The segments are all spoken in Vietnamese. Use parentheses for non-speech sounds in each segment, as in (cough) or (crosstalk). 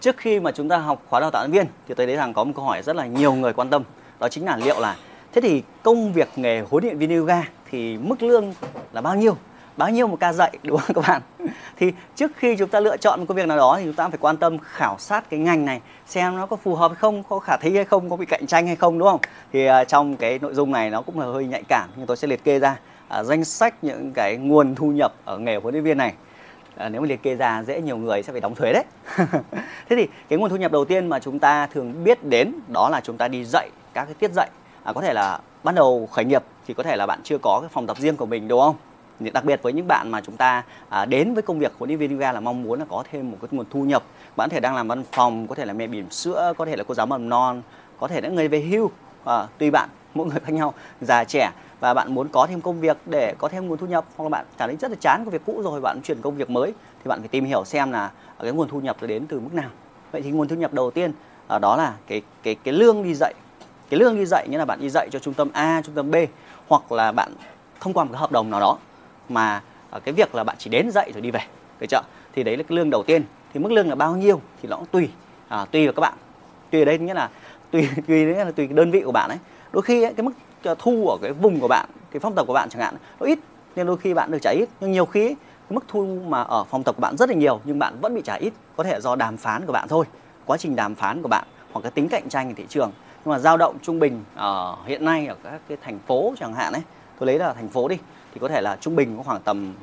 trước khi mà chúng ta học khóa đào tạo nhân viên thì tôi thấy rằng có một câu hỏi rất là nhiều người quan tâm đó chính là liệu là thế thì công việc nghề huấn luyện viên yoga thì mức lương là bao nhiêu? Bao nhiêu một ca dạy đúng không các bạn? Thì trước khi chúng ta lựa chọn một công việc nào đó thì chúng ta phải quan tâm khảo sát cái ngành này xem nó có phù hợp hay không có khả thi hay không có bị cạnh tranh hay không đúng không? Thì uh, trong cái nội dung này nó cũng là hơi nhạy cảm nhưng tôi sẽ liệt kê ra uh, danh sách những cái nguồn thu nhập ở nghề huấn luyện viên này à, nếu mà liệt kê ra dễ nhiều người sẽ phải đóng thuế đấy. (laughs) Thế thì cái nguồn thu nhập đầu tiên mà chúng ta thường biết đến đó là chúng ta đi dạy các cái tiết dạy. À, có thể là ban đầu khởi nghiệp thì có thể là bạn chưa có cái phòng tập riêng của mình đúng không? Đặc biệt với những bạn mà chúng ta à, đến với công việc huấn luyện viên yoga là mong muốn là có thêm một cái nguồn thu nhập. Bạn có thể đang làm văn phòng có thể là mẹ bỉm sữa có thể là cô giáo mầm non có thể là người về hưu. À, tùy bạn mỗi người khác nhau già trẻ. Và bạn muốn có thêm công việc để có thêm nguồn thu nhập hoặc là bạn cảm thấy rất là chán công việc cũ rồi bạn chuyển công việc mới thì bạn phải tìm hiểu xem là cái nguồn thu nhập đến từ mức nào. Vậy thì nguồn thu nhập đầu tiên à, đó là cái cái cái lương đi dạy. Cái lương đi dạy nghĩa là bạn đi dạy cho trung tâm A trung tâm B hoặc là bạn thông qua một cái hợp đồng nào đó mà à, cái việc là bạn chỉ đến dạy rồi đi về. Được chưa? Thì đấy là cái lương đầu tiên. Thì mức lương là bao nhiêu thì nó cũng tùy à, tùy vào các bạn. Tùy ở đây nghĩa là tùy tùy đấy là tùy đơn vị của bạn ấy đôi khi ấy, cái mức thu ở cái vùng của bạn cái phong tập của bạn chẳng hạn nó ít nên đôi khi bạn được trả ít. Nhưng nhiều khi ấy, cái mức thu mà ở phòng tập của bạn rất là nhiều nhưng bạn vẫn bị trả ít có thể do đàm phán của bạn thôi quá trình đàm phán của bạn hoặc cái tính cạnh tranh của thị trường. Nhưng mà dao động trung bình ở hiện nay ở các cái thành phố chẳng hạn ấy tôi lấy là thành phố đi thì có thể là trung bình có khoảng tầm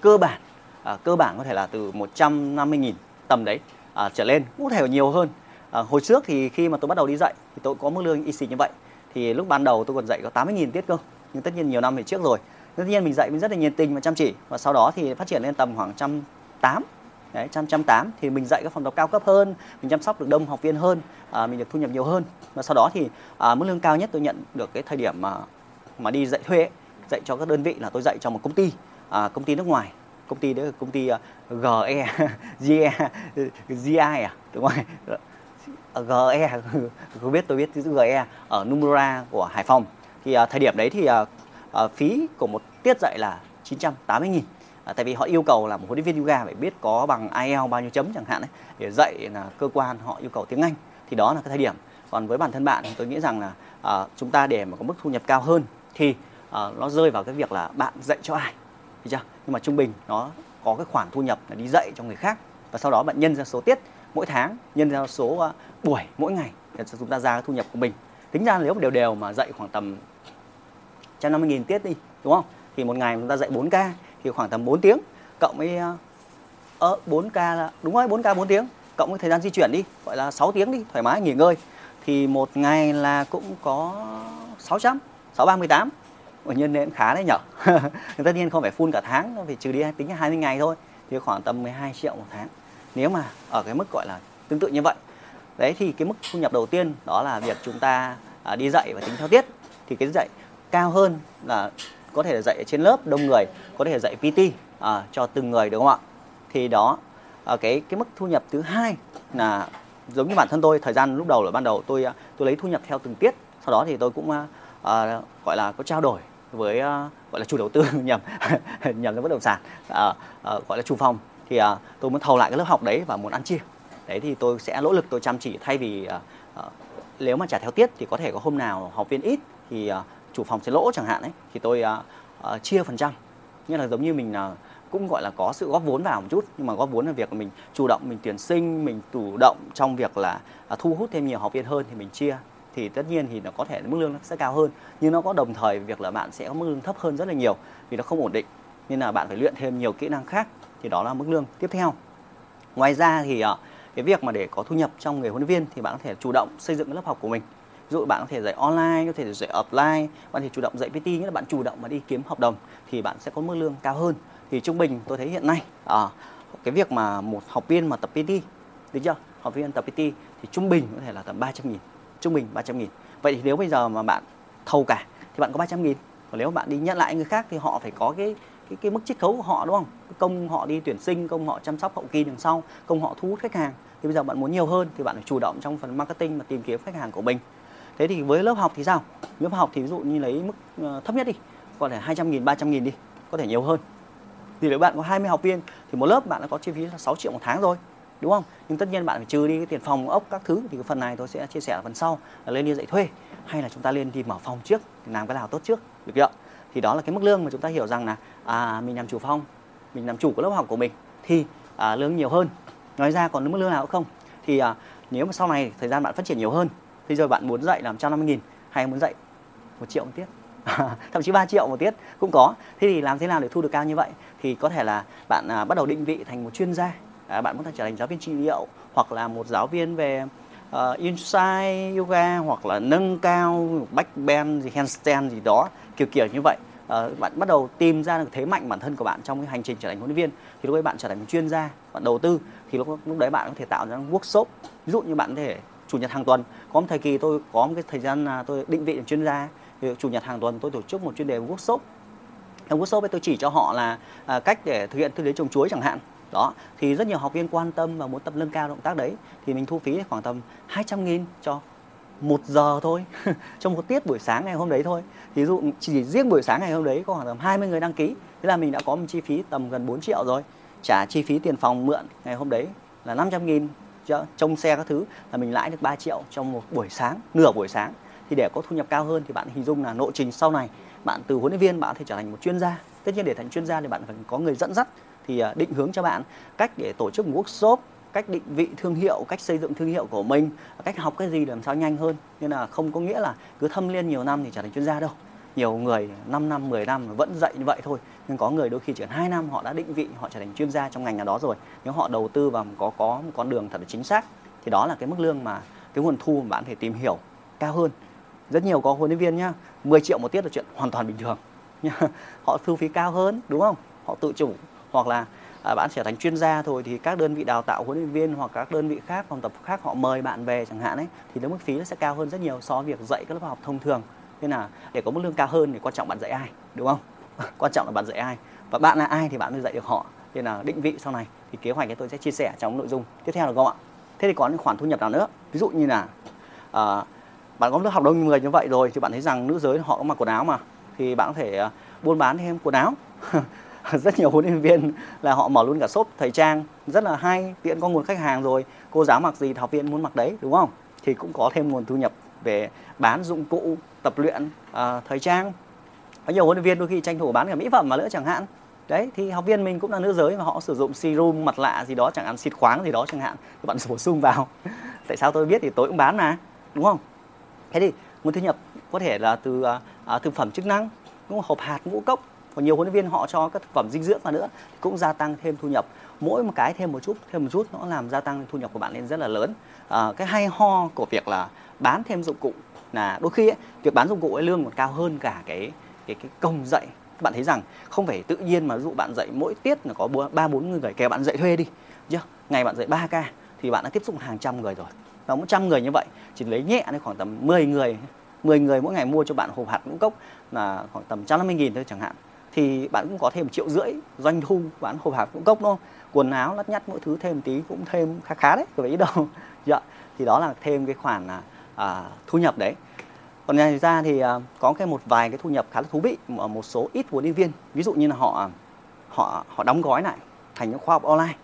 cơ bản à, cơ bản có thể là từ 150.000 tầm đấy à, trở lên cũng có thể nhiều hơn. À, hồi trước thì khi mà tôi bắt đầu đi dạy thì tôi có mức lương y xì như vậy thì lúc ban đầu tôi còn dạy có 80.000 tiết cơ nhưng tất nhiên nhiều năm về trước rồi. Tất nhiên mình dạy mình rất là nhiệt tình và chăm chỉ. Và sau đó thì phát triển lên tầm khoảng trăm tám. Đấy trăm trăm tám thì mình dạy các phòng tập cao cấp hơn mình chăm sóc được đông học viên hơn à, mình được thu nhập nhiều hơn. Và sau đó thì à, mức lương cao nhất tôi nhận được cái thời điểm mà mà đi dạy thuê ấy, dạy cho các đơn vị là tôi dạy cho một công ty à, công ty nước ngoài. Công ty đấy là công ty uh, GE GE GI à đúng không? GE không (laughs) biết tôi biết chữ GE ở Numera của Hải Phòng. Thì uh, thời điểm đấy thì uh, uh, phí của một tiết dạy là 980 nghìn. À, tại vì họ yêu cầu là một huấn luyện viên yoga phải biết có bằng IELTS bao nhiêu chấm chẳng hạn đấy để dạy là cơ quan họ yêu cầu tiếng Anh. Thì đó là cái thời điểm. Còn với bản thân bạn thì tôi nghĩ rằng là uh, chúng ta để mà có mức thu nhập cao hơn thì uh, nó rơi vào cái việc là bạn dạy cho ai Thấy chưa? nhưng mà trung bình nó có cái khoản thu nhập là đi dạy cho người khác và sau đó bạn nhân ra số tiết mỗi tháng nhân theo số ờ, buổi mỗi ngày để chúng ta ra cái thu nhập của mình. Tính ra nếu đều đều mà dạy khoảng tầm 150.000 tiết đi đúng không? Thì một ngày chúng ta dạy 4k thì khoảng tầm 4 tiếng. Cộng với ờ, ờ uh, 4k là đúng rồi 4k 4 tiếng. Cộng với thời gian di chuyển đi gọi là 6 tiếng đi thoải mái nghỉ ngơi. Thì một ngày là cũng có 600 638 Ủa nhân nên khá đấy nhở? (laughs) Tất nhiên không phải full cả tháng phải trừ đi tính 20 ngày thôi. Thì khoảng tầm 12 triệu một tháng nếu mà ở cái mức gọi là tương tự như vậy đấy thì cái mức thu nhập đầu tiên đó là việc chúng ta à, đi dạy và tính theo tiết thì cái dạy cao hơn là có thể là dạy trên lớp đông người có thể là dạy PT à, cho từng người đúng không ạ? Thì đó à, cái cái mức thu nhập thứ hai là giống như bản thân tôi thời gian lúc đầu là ban đầu tôi à, tôi lấy thu nhập theo từng tiết sau đó thì tôi cũng à, à gọi là có trao đổi với à, gọi là chủ đầu tư (laughs) nhầm (laughs) nhầm cái bất động sản à, à, gọi là chủ phòng thì à, tôi muốn thầu lại cái lớp học đấy và muốn ăn chia. Đấy thì tôi sẽ nỗ lực tôi chăm chỉ thay vì à, à, nếu mà trả theo tiết thì có thể có hôm nào học viên ít thì à, chủ phòng sẽ lỗ chẳng hạn ấy thì tôi à, à, chia phần trăm. Như là giống như mình à, cũng gọi là có sự góp vốn vào một chút nhưng mà góp vốn là việc mình chủ động mình tuyển sinh mình chủ động trong việc là à, thu hút thêm nhiều học viên hơn thì mình chia. Thì tất nhiên thì nó có thể mức lương nó sẽ cao hơn nhưng nó có đồng thời việc là bạn sẽ có mức lương thấp hơn rất là nhiều vì nó không ổn định nên là bạn phải luyện thêm nhiều kỹ năng khác thì đó là mức lương tiếp theo. Ngoài ra thì ờ, cái việc mà để có thu nhập trong nghề huấn luyện viên thì bạn có thể chủ động xây dựng cái lớp học của mình. Ví dụ bạn có thể dạy online có thể dạy offline bạn thể chủ động dạy PT nghĩa là bạn chủ động mà đi kiếm hợp đồng thì bạn sẽ có mức lương cao hơn. Thì trung bình tôi thấy hiện nay à, cái việc mà một học viên mà tập PT được chưa? Học viên tập PT thì trung bình có thể là tầm 300 nghìn trung bình 300 nghìn. Vậy thì nếu bây giờ mà bạn thầu cả thì bạn có 300 nghìn. Còn nếu bạn đi nhận lại người khác thì họ phải có cái cái, cái mức chiết khấu của họ đúng không? Công họ đi tuyển sinh công họ chăm sóc hậu kỳ đằng sau công họ thu hút khách hàng. Thì bây giờ bạn muốn nhiều hơn thì bạn phải chủ động trong phần marketing mà tìm kiếm khách hàng của mình. Thế thì với lớp học thì sao? Lớp học thì ví dụ như lấy mức ờ, thấp nhất đi có thể 200 nghìn 300 nghìn đi có thể nhiều hơn. Thì nếu bạn có 20 học viên thì một lớp bạn đã có chi phí là 6 triệu một tháng rồi đúng không? Nhưng tất nhiên bạn phải trừ đi cái tiền phòng ốc các thứ thì cái phần này tôi sẽ chia sẻ ở phần sau là lên đi dạy thuê hay là chúng ta lên đi mở phòng trước làm cái nào tốt trước được chưa? Thì đó là cái mức lương mà chúng ta hiểu rằng là à, mình làm chủ phong, mình làm chủ của lớp học của mình thì à, lương nhiều hơn. Nói ra còn mức lương nào không? Thì à, nếu mà sau này thời gian bạn phát triển nhiều hơn thì rồi bạn muốn dạy làm 150 nghìn hay muốn dạy một triệu một tiết? (laughs) Thậm chí 3 triệu một tiết cũng có. Thế thì làm thế nào để thu được cao như vậy? Thì có thể là bạn à, bắt đầu định vị thành một chuyên gia. À, bạn có thể trở thành giáo viên trị liệu hoặc là một giáo viên về uh, insight yoga hoặc là nâng cao backbend gì handstand gì đó kiểu kiểu như vậy uh, bạn bắt đầu tìm ra được thế mạnh bản thân của bạn trong cái hành trình trở thành huấn luyện viên thì lúc đấy bạn trở thành chuyên gia bạn đầu tư thì lúc lúc đấy bạn có thể tạo ra workshop. Ví dụ như bạn có thể chủ nhật hàng tuần có một thời kỳ tôi có một cái thời gian là tôi định vị làm chuyên gia thì chủ nhật hàng tuần tôi tổ chức một chuyên đề workshop. Trong workshop ấy tôi chỉ cho họ là à, cách để thực hiện tư thế trồng chuối chẳng hạn. Đó thì rất nhiều học viên quan tâm và muốn tập nâng cao động tác đấy thì mình thu phí khoảng tầm 200 nghìn cho một giờ thôi, (laughs) trong một tiết buổi sáng ngày hôm đấy thôi. Ví dụ chỉ riêng buổi sáng ngày hôm đấy có khoảng tầm 20 người đăng ký, thế là mình đã có một chi phí tầm gần 4 triệu rồi. Trả chi phí tiền phòng mượn ngày hôm đấy là 500 nghìn trông xe các thứ là mình lãi được 3 triệu trong một buổi sáng, nửa buổi sáng. Thì để có thu nhập cao hơn thì bạn hình dung là lộ trình sau này, bạn từ huấn luyện viên bạn có thể trở thành một chuyên gia. Tất nhiên để thành chuyên gia thì bạn phải có người dẫn dắt, thì à, định hướng cho bạn cách để tổ chức một workshop cách định vị thương hiệu, cách xây dựng thương hiệu của mình, cách học cái gì làm sao nhanh hơn. Nên là không có nghĩa là cứ thâm liên nhiều năm thì trở thành chuyên gia đâu. Nhiều người 5 năm 10 năm vẫn dạy như vậy thôi. Nhưng có người đôi khi chỉ cần 2 năm họ đã định vị, họ trở thành chuyên gia trong ngành nào đó rồi. Nếu họ đầu tư vào có có một con đường thật là chính xác, thì đó là cái mức lương mà cái nguồn thu mà bạn thể tìm hiểu cao hơn. Rất nhiều có huấn luyện viên nhá 10 triệu một tiết là chuyện hoàn toàn bình thường. Nhá (laughs) họ thu phí cao hơn, đúng không? Họ tự chủ. Hoặc là à, bạn trở thành chuyên gia thôi thì các đơn vị đào tạo huấn luyện viên hoặc các đơn vị khác phòng tập khác họ mời bạn về chẳng hạn ấy thì cái mức phí nó sẽ cao hơn rất nhiều so với việc dạy các lớp học thông thường. Nên là để có mức lương cao hơn thì quan trọng bạn dạy ai đúng không? (laughs) Quan trọng là bạn dạy ai. Và bạn là ai thì bạn mới dạy được họ. Nên là định vị sau này thì kế hoạch tôi sẽ chia sẻ trong nội dung tiếp theo là không ạ? Thế thì có những khoản thu nhập nào nữa? Ví dụ như là uh, bạn có lớp học đông người như vậy rồi thì bạn thấy rằng nữ giới họ có mặc quần áo mà thì bạn có thể uh, buôn bán thêm quần áo. (laughs) (laughs) rất nhiều huấn luyện viên là họ mở luôn cả shop thời trang. Rất là hay tiện có nguồn khách hàng rồi. Cô giáo mặc gì học viên muốn mặc đấy đúng không? Thì cũng có thêm nguồn thu nhập về bán dụng cụ tập luyện uh, thời trang. Có nhiều huấn luyện viên đôi khi tranh thủ bán cả mỹ phẩm mà nữa chẳng hạn. Đấy thì học viên mình cũng là nữ giới mà họ sử dụng serum mặt lạ gì đó chẳng hạn xịt khoáng gì đó chẳng hạn. Các bạn (laughs) bổ sung vào. (laughs) Tại sao tôi biết thì tôi cũng bán mà đúng không? Thế thì nguồn thu nhập có thể là từ uh, thực phẩm chức năng cũng hộp hạt ngũ cốc và nhiều huấn luyện viên họ cho các thực phẩm dinh dưỡng vào nữa cũng gia tăng thêm thu nhập. Mỗi một cái thêm một chút thêm một chút nó làm gia tăng thu nhập của bạn lên rất là lớn. À, cái hay ho của việc là bán thêm dụng cụ là đôi khi ấy, việc bán dụng cụ ấy lương còn cao hơn cả cái cái cái công dạy. Các bạn thấy rằng không phải tự nhiên mà dụ bạn dạy mỗi tiết là có ba bốn người kể bạn dạy thuê đi chưa ngày bạn dạy 3 ca thì bạn đã tiếp xúc hàng trăm người rồi. Và một trăm người như vậy chỉ lấy nhẹ đến khoảng tầm 10 người 10 người mỗi ngày mua cho bạn hộp hạt ngũ cốc là khoảng tầm 150 nghìn thôi chẳng hạn thì bạn cũng có thêm một triệu rưỡi doanh thu bán hộp hạt ngũ cốc đúng không? Quần áo lắt nhắt mỗi thứ thêm tí cũng thêm khá khá đấy có ý đâu. (laughs) Dạ thì đó là thêm cái khoản à, à, thu nhập đấy. Còn ngoài ra thì à, có cái một vài cái thu nhập khá là thú vị ở một số ít huấn luyện viên. Ví dụ như là họ họ họ đóng gói lại thành những khoa học online.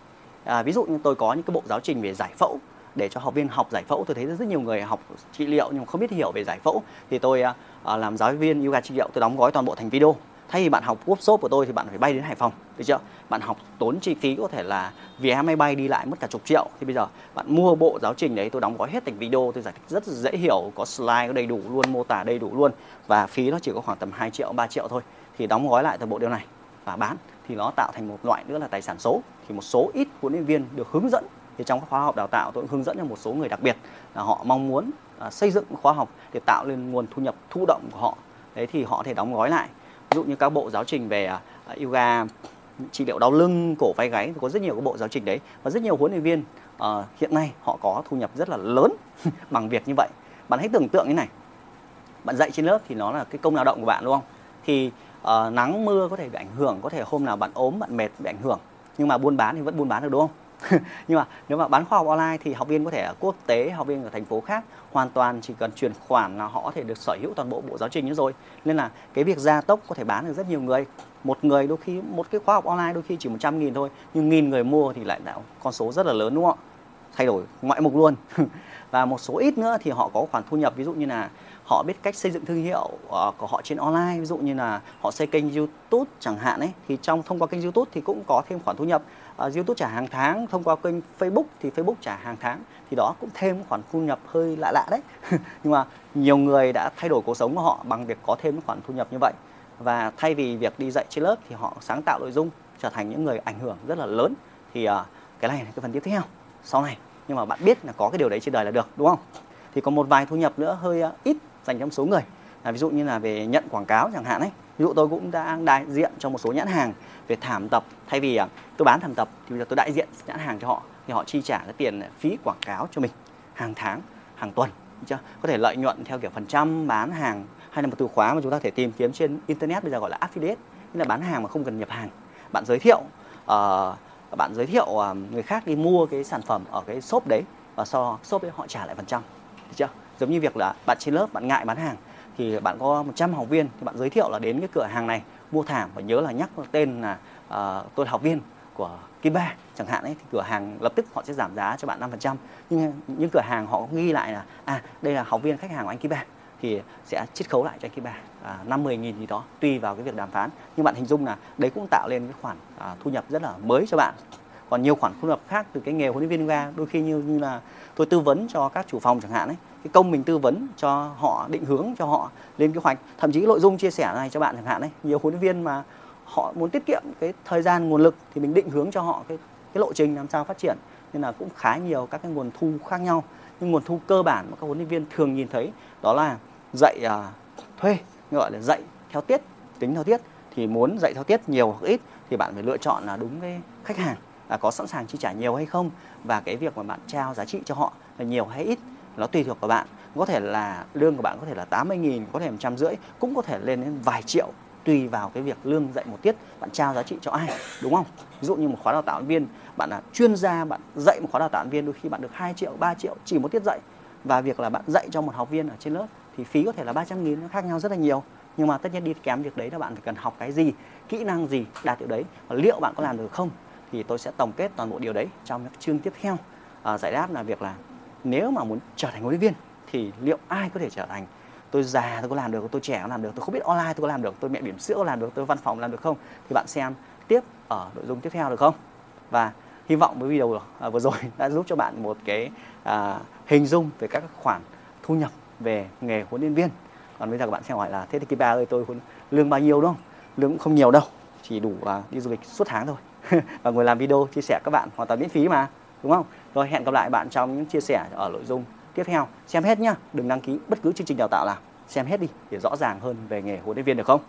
À, ví dụ như tôi có những cái bộ giáo trình về giải phẫu để cho học viên học giải phẫu. Tôi thấy rất nhiều người học trị liệu nhưng không biết hiểu về giải phẫu. Thì tôi à, à làm giáo viên yoga trị liệu tôi đóng gói toàn bộ thành video thay vì bạn học workshop của tôi thì bạn phải bay đến Hải Phòng, được chưa? Bạn học tốn chi phí có thể là vé máy bay đi lại mất cả chục triệu. Thì bây giờ bạn mua bộ giáo trình đấy, tôi đóng gói hết thành video, tôi giải thích rất dễ hiểu, có slide có đầy đủ luôn, mô tả đầy đủ luôn. Và phí nó chỉ có khoảng tầm 2 triệu 3 triệu thôi. Thì đóng gói lại toàn bộ điều này và bán. Thì nó tạo thành một loại nữa là tài sản số. Thì một số ít huấn luyện viên được hướng dẫn. Thì trong các khóa học đào tạo tôi cũng hướng dẫn cho một số người đặc biệt là họ mong muốn à, xây dựng khóa học để tạo lên nguồn thu nhập thụ động của họ. Đấy thì họ thể đóng gói lại ví dụ như các bộ giáo trình về uh, yoga trị liệu đau lưng cổ vai gáy có rất nhiều các bộ giáo trình đấy. Và rất nhiều huấn luyện viên uh, hiện nay họ có thu nhập rất là lớn (laughs) bằng việc như vậy. Bạn hãy tưởng tượng như này bạn dạy trên lớp thì nó là cái công lao động của bạn đúng không? Thì uh, nắng mưa có thể bị ảnh hưởng có thể hôm nào bạn ốm bạn mệt bị ảnh hưởng nhưng mà buôn bán thì vẫn buôn bán được đúng không? (laughs) nhưng mà nếu mà bán khoa học online thì học viên có thể ở quốc tế, học viên ở thành phố khác, hoàn toàn chỉ cần chuyển khoản là họ có thể được sở hữu toàn bộ bộ giáo trình nữa rồi. Nên là cái việc gia tốc có thể bán được rất nhiều người. Một người đôi khi, một cái khóa học online đôi khi chỉ 100 nghìn thôi, nhưng nghìn người mua thì lại là con số rất là lớn, đúng không ạ? Thay đổi ngoại mục luôn. (laughs) Và một số ít nữa thì họ có khoản thu nhập, ví dụ như là họ biết cách xây dựng thương hiệu uh, của họ trên online ví dụ như là họ xây kênh YouTube chẳng hạn ấy thì trong thông qua kênh YouTube thì cũng có thêm khoản thu nhập. Uh, YouTube trả hàng tháng thông qua kênh Facebook thì Facebook trả hàng tháng thì đó cũng thêm khoản thu nhập hơi lạ lạ đấy. (laughs) Nhưng mà nhiều người đã thay đổi cuộc sống của họ bằng việc có thêm khoản thu nhập như vậy. Và thay vì việc đi dạy trên lớp thì họ sáng tạo nội dung trở thành những người ảnh hưởng rất là lớn. Thì uh, cái này là cái phần tiếp theo sau này. Nhưng mà bạn biết là có cái điều đấy trên đời là được đúng không? Thì có một vài thu nhập nữa hơi uh, ít dành cho một số người. À, ví dụ như là về nhận quảng cáo chẳng hạn ấy. Ví dụ tôi cũng đang đại diện cho một số nhãn hàng về thảm tập. Thay vì à, tôi bán thảm tập thì bây giờ tôi đại diện nhãn hàng cho họ thì họ chi trả cái tiền phí quảng cáo cho mình hàng tháng hàng tuần chưa? Có thể lợi nhuận theo kiểu phần trăm bán hàng hay là một từ khóa mà chúng ta thể tìm kiếm trên internet bây giờ gọi là affiliate tức là bán hàng mà không cần nhập hàng. Bạn giới thiệu uh, bạn giới thiệu uh, người khác đi mua cái sản phẩm ở cái shop đấy và sau shop đấy họ trả lại phần trăm được chưa? Giống như việc là bạn trên lớp bạn ngại bán hàng thì bạn có 100 học viên thì bạn giới thiệu là đến cái cửa hàng này mua thảm và nhớ là nhắc tên là uh, tôi là học viên của Kim Ba chẳng hạn ấy thì cửa hàng lập tức họ sẽ giảm giá cho bạn 5% nhưng những cửa hàng họ ghi lại là à đây là học viên khách hàng của anh Kim Ba thì sẽ chiết khấu lại cho anh Kim Ba à, 50 nghìn gì đó tùy vào cái việc đàm phán. Nhưng bạn hình dung là đấy cũng tạo lên cái khoản à, thu nhập rất là mới cho bạn còn nhiều khoản thu nhập khác từ cái nghề huấn luyện viên yoga đôi khi như như là tôi tư vấn cho các chủ phòng chẳng hạn ấy cái công mình tư vấn cho họ định hướng cho họ lên kế hoạch. Thậm chí nội dung chia sẻ này cho bạn chẳng hạn ấy nhiều huấn luyện viên mà họ muốn tiết kiệm cái thời gian nguồn lực thì mình định hướng cho họ cái cái lộ trình làm sao phát triển. Nên là cũng khá nhiều các cái nguồn thu khác nhau. Nhưng nguồn thu cơ bản mà các huấn luyện viên thường nhìn thấy đó là dạy à, thuê gọi là dạy theo tiết tính theo tiết. Thì muốn dạy theo tiết nhiều hoặc ít thì bạn phải lựa chọn là đúng cái khách hàng. À, có sẵn sàng chi trả nhiều hay không? Và cái việc mà bạn trao giá trị cho họ là nhiều hay ít? Nó tùy thuộc vào bạn. Có thể là lương của bạn có thể là 80 nghìn, có thể một trăm rưỡi, cũng có thể lên đến vài triệu tùy vào cái việc lương dạy một tiết, bạn trao giá trị cho ai, đúng không? Ví dụ như một khóa đào tạo viên, bạn là chuyên gia, bạn dạy một khóa đào tạo viên, đôi khi bạn được 2 triệu 3 triệu chỉ một tiết dạy. Và việc là bạn dạy cho một học viên ở trên lớp thì phí có thể là 300 nghìn, nó khác nhau rất là nhiều. Nhưng mà tất nhiên đi kèm việc đấy là bạn phải cần học cái gì, kỹ năng gì đạt được đấy và liệu bạn có làm được không? Thì tôi sẽ tổng kết toàn bộ điều đấy trong các chương tiếp theo. À, giải đáp là việc là nếu mà muốn trở thành huấn luyện viên thì liệu ai có thể trở thành? Tôi già tôi có làm được tôi trẻ có làm được tôi không biết online tôi có làm được tôi mẹ bỉm sữa có làm được tôi văn phòng làm được không? Thì bạn xem tiếp ở nội dung tiếp theo được không? Và hy vọng với video à, vừa rồi (laughs) đã giúp cho bạn một cái à, hình dung về các khoản thu nhập về nghề huấn luyện viên. Còn bây giờ các bạn sẽ hỏi là thế thì kỳ ba ơi tôi lương bao nhiêu đúng không? Lương cũng không nhiều đâu chỉ đủ là đi du lịch suốt tháng thôi. (laughs) và ngồi làm video chia sẻ các bạn, hoàn toàn miễn phí mà, đúng không? Rồi, hẹn gặp lại bạn trong những chia sẻ ở nội dung tiếp theo. Xem hết nhá, đừng đăng ký bất cứ chương trình đào tạo nào. Xem hết đi để rõ ràng hơn về nghề huấn luyện viên được không?